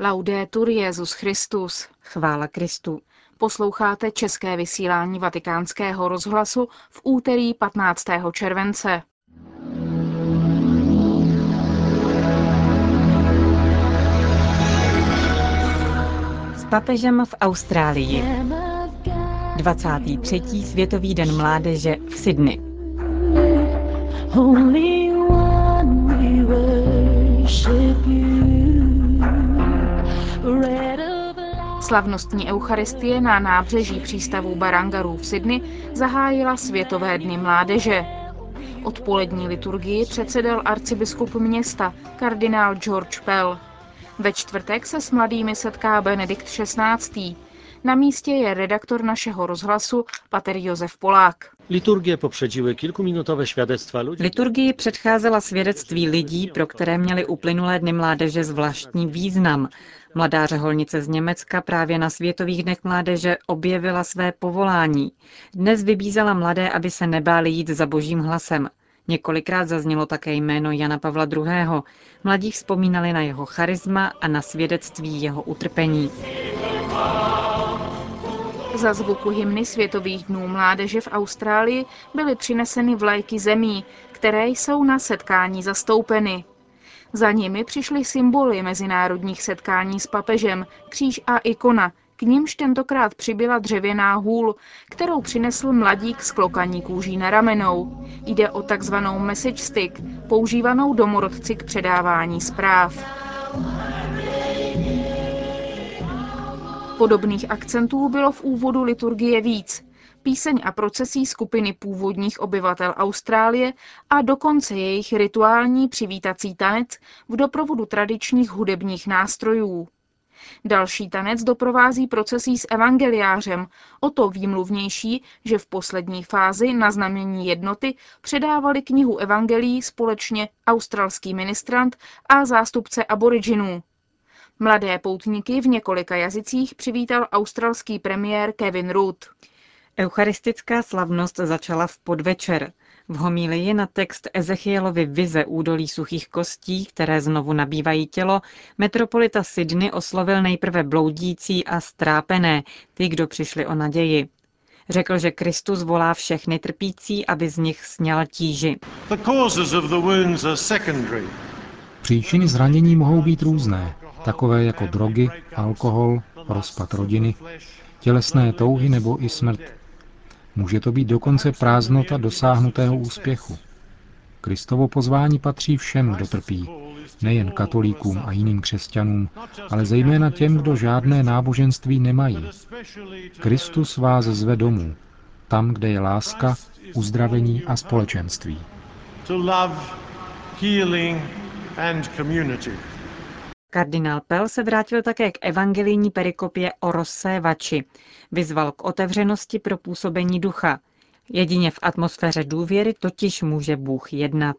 Laudetur Jezus Christus. Chvála Kristu. Posloucháte české vysílání Vatikánského rozhlasu v úterý 15. července. S papežem v Austrálii. 23. Světový den mládeže v Sydney. Slavnostní eucharistie na nábřeží přístavu Barangarů v Sydney zahájila Světové dny mládeže. Odpolední liturgii předsedal arcibiskup města, kardinál George Pell. Ve čtvrtek se s mladými setká Benedikt XVI. Na místě je redaktor našeho rozhlasu Pater Josef Polák. Liturgie popředily kilkuminutové svědectva lidí. Liturgii předcházela svědectví lidí, pro které měly uplynulé dny mládeže zvláštní význam. Mladá řeholnice z Německa právě na Světových dnech mládeže objevila své povolání. Dnes vybízela mladé, aby se nebáli jít za božím hlasem. Několikrát zaznělo také jméno Jana Pavla II. Mladí vzpomínali na jeho charisma a na svědectví jeho utrpení. Za zvuku hymny Světových dnů mládeže v Austrálii byly přineseny vlajky zemí, které jsou na setkání zastoupeny. Za nimi přišly symboly mezinárodních setkání s papežem, kříž a ikona, k nímž tentokrát přibyla dřevěná hůl, kterou přinesl mladík s klokaní kůží na ramenou. Jde o takzvanou message stick, používanou domorodci k předávání zpráv. Podobných akcentů bylo v úvodu liturgie víc. Píseň a procesí skupiny původních obyvatel Austrálie a dokonce jejich rituální přivítací tanec v doprovodu tradičních hudebních nástrojů. Další tanec doprovází procesí s evangeliářem, o to výmluvnější, že v poslední fázi na znamení jednoty předávali knihu evangelií společně australský ministrant a zástupce aboriginů. Mladé poutníky v několika jazycích přivítal australský premiér Kevin Root. Eucharistická slavnost začala v podvečer. V homílii na text Ezechielovy vize údolí suchých kostí, které znovu nabývají tělo, metropolita Sydney oslovil nejprve bloudící a strápené, ty, kdo přišli o naději. Řekl, že Kristus volá všechny trpící, aby z nich sněl tíži. Příčiny zranění mohou být různé, takové jako drogy, alkohol, rozpad rodiny, tělesné touhy nebo i smrt. Může to být dokonce prázdnota dosáhnutého úspěchu. Kristovo pozvání patří všem, kdo trpí, nejen katolíkům a jiným křesťanům, ale zejména těm, kdo žádné náboženství nemají. Kristus vás zve domů, tam, kde je láska, uzdravení a společenství. To love, healing and community. Kardinál Pell se vrátil také k evangelijní perikopě o rozsévači. Vyzval k otevřenosti pro působení ducha. Jedině v atmosféře důvěry totiž může Bůh jednat.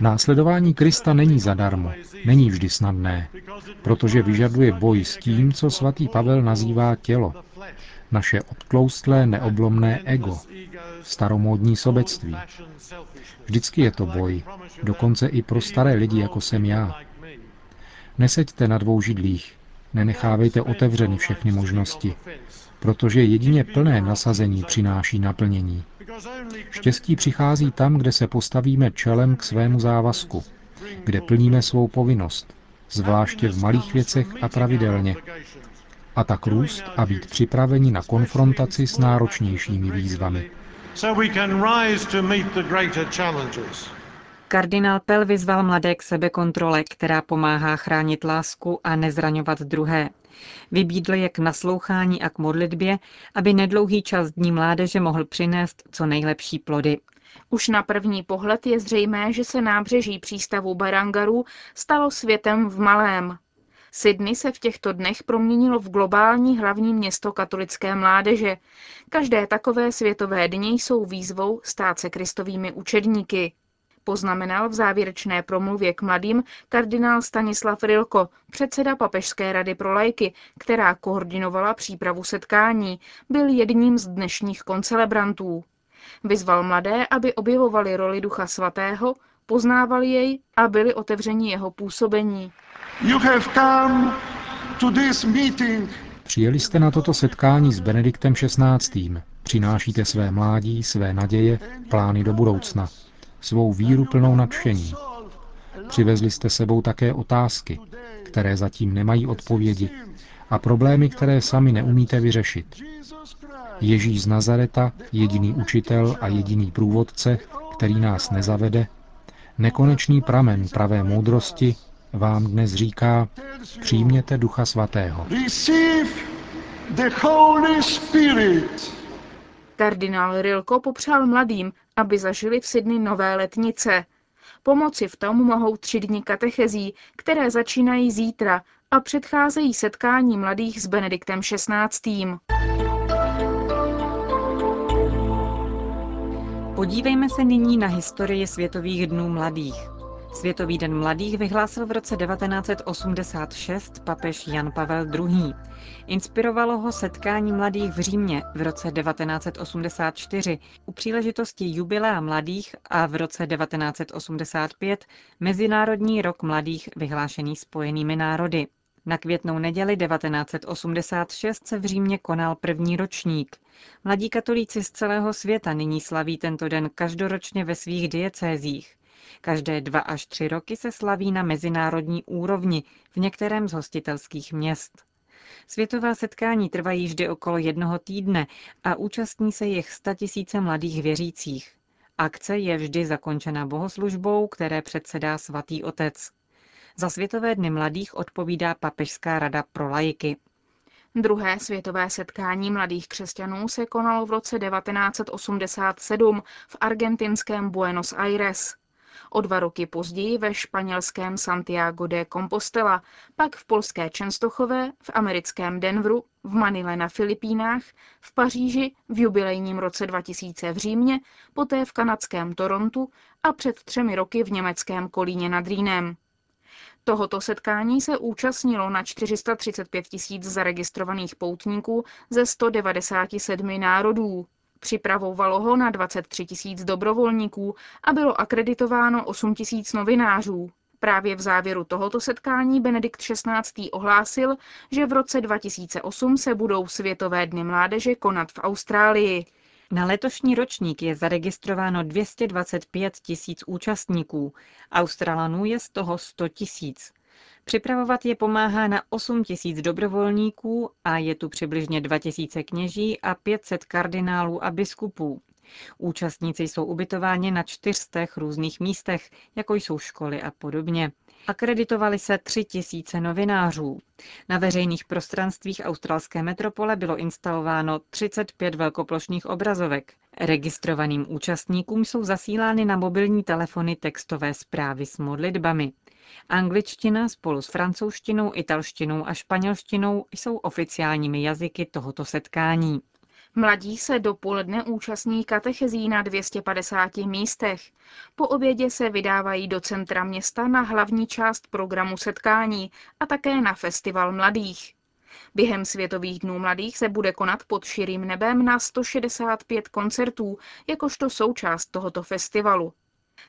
Následování Krista není zadarmo, není vždy snadné, protože vyžaduje boj s tím, co svatý Pavel nazývá tělo, naše obtloustlé neoblomné ego, staromódní sobectví. Vždycky je to boj, dokonce i pro staré lidi, jako jsem já. Neseďte na dvou židlích, nenechávejte otevřeny všechny možnosti, protože jedině plné nasazení přináší naplnění. Štěstí přichází tam, kde se postavíme čelem k svému závazku, kde plníme svou povinnost, zvláště v malých věcech a pravidelně, a tak růst a být připraveni na konfrontaci s náročnějšími výzvami. Kardinál Pell vyzval mladé k sebekontrole, která pomáhá chránit lásku a nezraňovat druhé. Vybídl je k naslouchání a k modlitbě, aby nedlouhý čas dní mládeže mohl přinést co nejlepší plody. Už na první pohled je zřejmé, že se nábřeží přístavu Barangaru stalo světem v malém. Sydney se v těchto dnech proměnilo v globální hlavní město katolické mládeže. Každé takové světové dny jsou výzvou stát se kristovými učedníky. Poznamenal v závěrečné promluvě k mladým kardinál Stanislav Rilko, předseda Papežské rady pro lajky, která koordinovala přípravu setkání, byl jedním z dnešních koncelebrantů. Vyzval mladé, aby objevovali roli Ducha Svatého, poznávali jej a byli otevřeni jeho působení. Přijeli jste na toto setkání s Benediktem XVI. Přinášíte své mládí, své naděje, plány do budoucna, svou víru plnou nadšení. Přivezli jste sebou také otázky, které zatím nemají odpovědi a problémy, které sami neumíte vyřešit. Ježíš z Nazareta, jediný učitel a jediný průvodce, který nás nezavede, nekonečný pramen pravé moudrosti, vám dnes říká, přijměte Ducha Svatého. Kardinál Rilko popřál mladým, aby zažili v Sydney nové letnice. Pomoci v tom mohou tři dny katechezí, které začínají zítra a předcházejí setkání mladých s Benediktem XVI. Podívejme se nyní na historii Světových dnů mladých. Světový den mladých vyhlásil v roce 1986 papež Jan Pavel II. Inspirovalo ho setkání mladých v Římě v roce 1984 u příležitosti jubilea mladých a v roce 1985 Mezinárodní rok mladých vyhlášený spojenými národy. Na květnou neděli 1986 se v Římě konal první ročník. Mladí katolíci z celého světa nyní slaví tento den každoročně ve svých diecézích. Každé dva až tři roky se slaví na mezinárodní úrovni v některém z hostitelských měst. Světová setkání trvají vždy okolo jednoho týdne a účastní se jich tisíce mladých věřících. Akce je vždy zakončena bohoslužbou, které předsedá svatý otec. Za Světové dny mladých odpovídá Papežská rada pro lajky. Druhé světové setkání mladých křesťanů se konalo v roce 1987 v argentinském Buenos Aires. O dva roky později ve španělském Santiago de Compostela, pak v polské Čenstochové, v americkém Denveru, v Manile na Filipínách, v Paříži, v jubilejním roce 2000 v Římě, poté v kanadském Torontu a před třemi roky v německém Kolíně nad Rýnem. Tohoto setkání se účastnilo na 435 tisíc zaregistrovaných poutníků ze 197 národů. Připravovalo ho na 23 tisíc dobrovolníků a bylo akreditováno 8 tisíc novinářů. Právě v závěru tohoto setkání Benedikt XVI. ohlásil, že v roce 2008 se budou Světové dny mládeže konat v Austrálii. Na letošní ročník je zaregistrováno 225 tisíc účastníků, Australanů je z toho 100 tisíc. Připravovat je pomáhá na 8 tisíc dobrovolníků a je tu přibližně 2 tisíce kněží a 500 kardinálů a biskupů. Účastníci jsou ubytováni na čtyřstech různých místech, jako jsou školy a podobně. Akreditovali se tři tisíce novinářů. Na veřejných prostranstvích australské metropole bylo instalováno 35 velkoplošných obrazovek. Registrovaným účastníkům jsou zasílány na mobilní telefony textové zprávy s modlitbami. Angličtina spolu s francouzštinou, italštinou a španělštinou jsou oficiálními jazyky tohoto setkání. Mladí se dopoledne účastní katechezí na 250 místech. Po obědě se vydávají do centra města na hlavní část programu setkání a také na festival mladých. Během Světových dnů mladých se bude konat pod širým nebem na 165 koncertů, jakožto součást tohoto festivalu.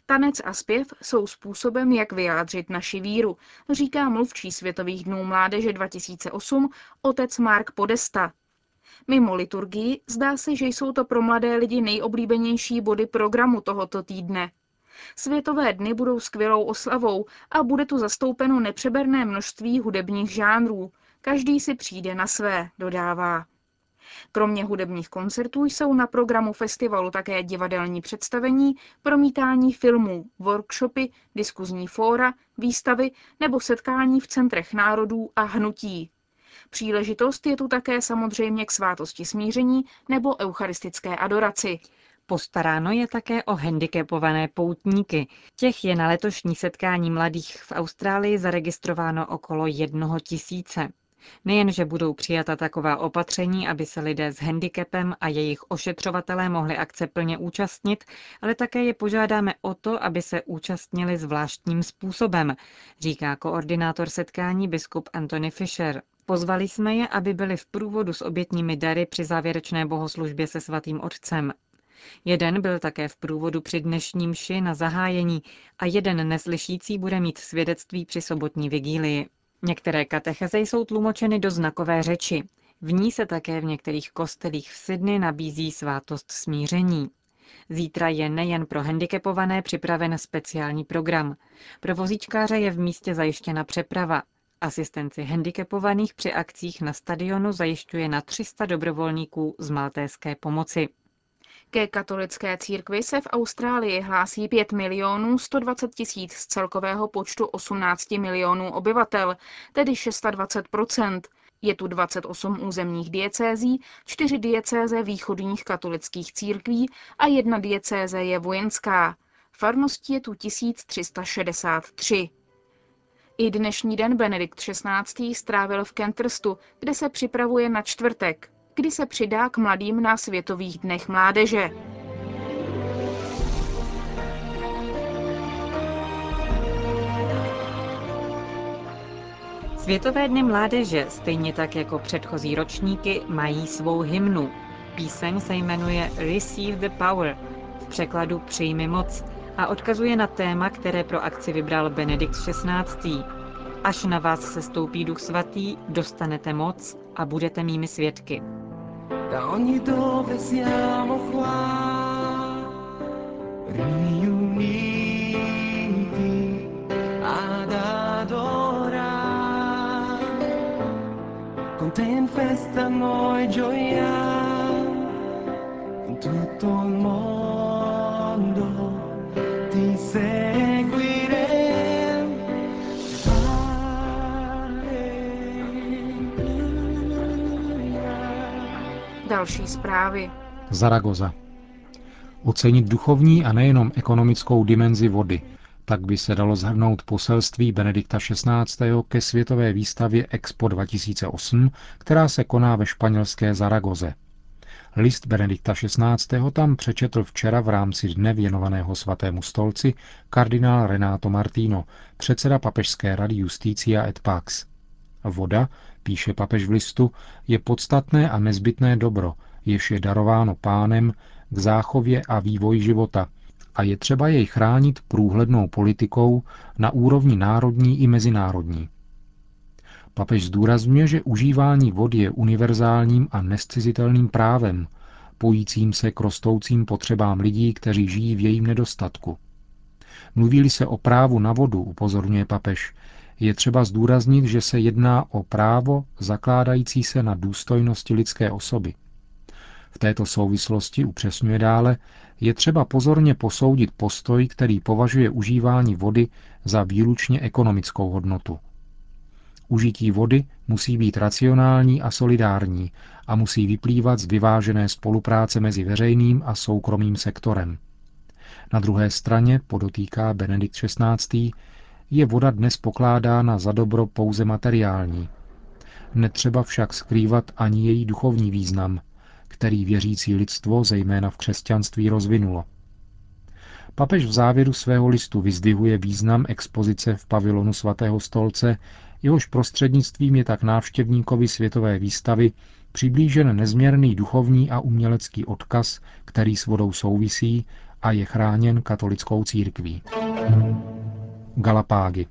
Tanec a zpěv jsou způsobem, jak vyjádřit naši víru, říká mluvčí Světových dnů mládeže 2008 otec Mark Podesta. Mimo liturgii zdá se, že jsou to pro mladé lidi nejoblíbenější body programu tohoto týdne. Světové dny budou skvělou oslavou a bude tu zastoupeno nepřeberné množství hudebních žánrů. Každý si přijde na své, dodává. Kromě hudebních koncertů jsou na programu festivalu také divadelní představení, promítání filmů, workshopy, diskuzní fóra, výstavy nebo setkání v centrech národů a hnutí. Příležitost je tu také samozřejmě k svátosti smíření nebo eucharistické adoraci. Postaráno je také o handicapované poutníky. Těch je na letošní setkání mladých v Austrálii zaregistrováno okolo jednoho tisíce. Nejenže budou přijata taková opatření, aby se lidé s handicapem a jejich ošetřovatelé mohli akce plně účastnit, ale také je požádáme o to, aby se účastnili zvláštním způsobem, říká koordinátor setkání biskup Anthony Fisher. Pozvali jsme je, aby byli v průvodu s obětními dary při závěrečné bohoslužbě se svatým otcem. Jeden byl také v průvodu při dnešním ši na zahájení a jeden neslyšící bude mít svědectví při sobotní vigílii. Některé katecheze jsou tlumočeny do znakové řeči. V ní se také v některých kostelích v Sydney nabízí svátost smíření. Zítra je nejen pro handicapované připraven speciální program. Pro vozíčkáře je v místě zajištěna přeprava. Asistenci handicapovaných při akcích na stadionu zajišťuje na 300 dobrovolníků z Maltéské pomoci. Ke katolické církvi se v Austrálii hlásí 5 milionů 120 tisíc z celkového počtu 18 milionů obyvatel, tedy 26% Je tu 28 územních diecézí, 4 diecéze východních katolických církví a jedna diecéze je vojenská. Farností je tu 1363. I dnešní den Benedikt XVI. strávil v Kenterstu, kde se připravuje na čtvrtek, kdy se přidá k mladým na Světových dnech mládeže. Světové dny mládeže, stejně tak jako předchozí ročníky, mají svou hymnu. Píseň se jmenuje Receive the Power, v překladu Přijmi moc, a odkazuje na téma, které pro akci vybral Benedikt XVI. Až na vás se stoupí duch svatý, dostanete moc a budete mými svědky. Da ogni dove siamo qua, riuniti ad adorar. Con te in festa noi gioiamo, in tutto il mondo Další zprávy. Zaragoza. Ocenit duchovní a nejenom ekonomickou dimenzi vody, tak by se dalo zhrnout poselství Benedikta XVI. ke světové výstavě Expo 2008, která se koná ve španělské Zaragoze. List Benedikta XVI. tam přečetl včera v rámci dne věnovaného svatému stolci kardinál Renato Martino, předseda Papežské rady Justícia et Pax. Voda, píše papež v listu, je podstatné a nezbytné dobro, jež je darováno pánem k záchově a vývoji života a je třeba jej chránit průhlednou politikou na úrovni národní i mezinárodní. Papež zdůrazňuje, že užívání vody je univerzálním a nescizitelným právem, pojícím se k rostoucím potřebám lidí, kteří žijí v jejím nedostatku. Mluví-li se o právu na vodu, upozorňuje papež, je třeba zdůraznit, že se jedná o právo zakládající se na důstojnosti lidské osoby. V této souvislosti upřesňuje dále, je třeba pozorně posoudit postoj, který považuje užívání vody za výlučně ekonomickou hodnotu. Užití vody musí být racionální a solidární a musí vyplývat z vyvážené spolupráce mezi veřejným a soukromým sektorem. Na druhé straně, podotýká Benedikt XVI., je voda dnes pokládána za dobro pouze materiální. Netřeba však skrývat ani její duchovní význam, který věřící lidstvo, zejména v křesťanství, rozvinulo. Papež v závěru svého listu vyzdvihuje význam expozice v pavilonu svatého stolce, jehož prostřednictvím je tak návštěvníkovi světové výstavy přiblížen nezměrný duchovní a umělecký odkaz, který s vodou souvisí a je chráněn katolickou církví. Galapágy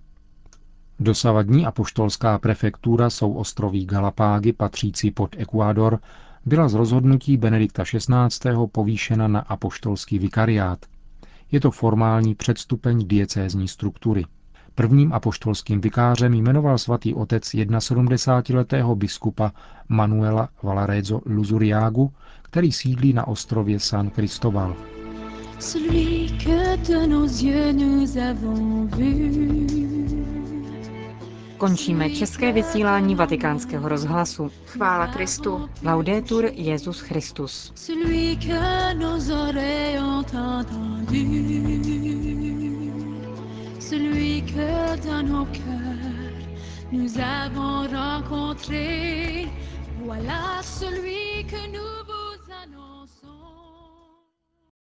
Dosavadní apoštolská prefektura jsou ostroví Galapágy patřící pod Ekvádor byla z rozhodnutí Benedikta XVI. povýšena na apoštolský vikariát. Je to formální předstupeň diecézní struktury. Prvním apoštolským vikářem jmenoval svatý otec 71-letého biskupa Manuela Valarezo Luzuriagu, který sídlí na ostrově San Cristobal. Celui que de nos yeux nous avons vu. Končíme české vysílání vatikánského rozhlasu. Chvála Kristu. Laudetur Jezus Christus. Celui que nos oreilles entendu, celui que dans nos cœurs nous avons rencontré, voilà celui que nous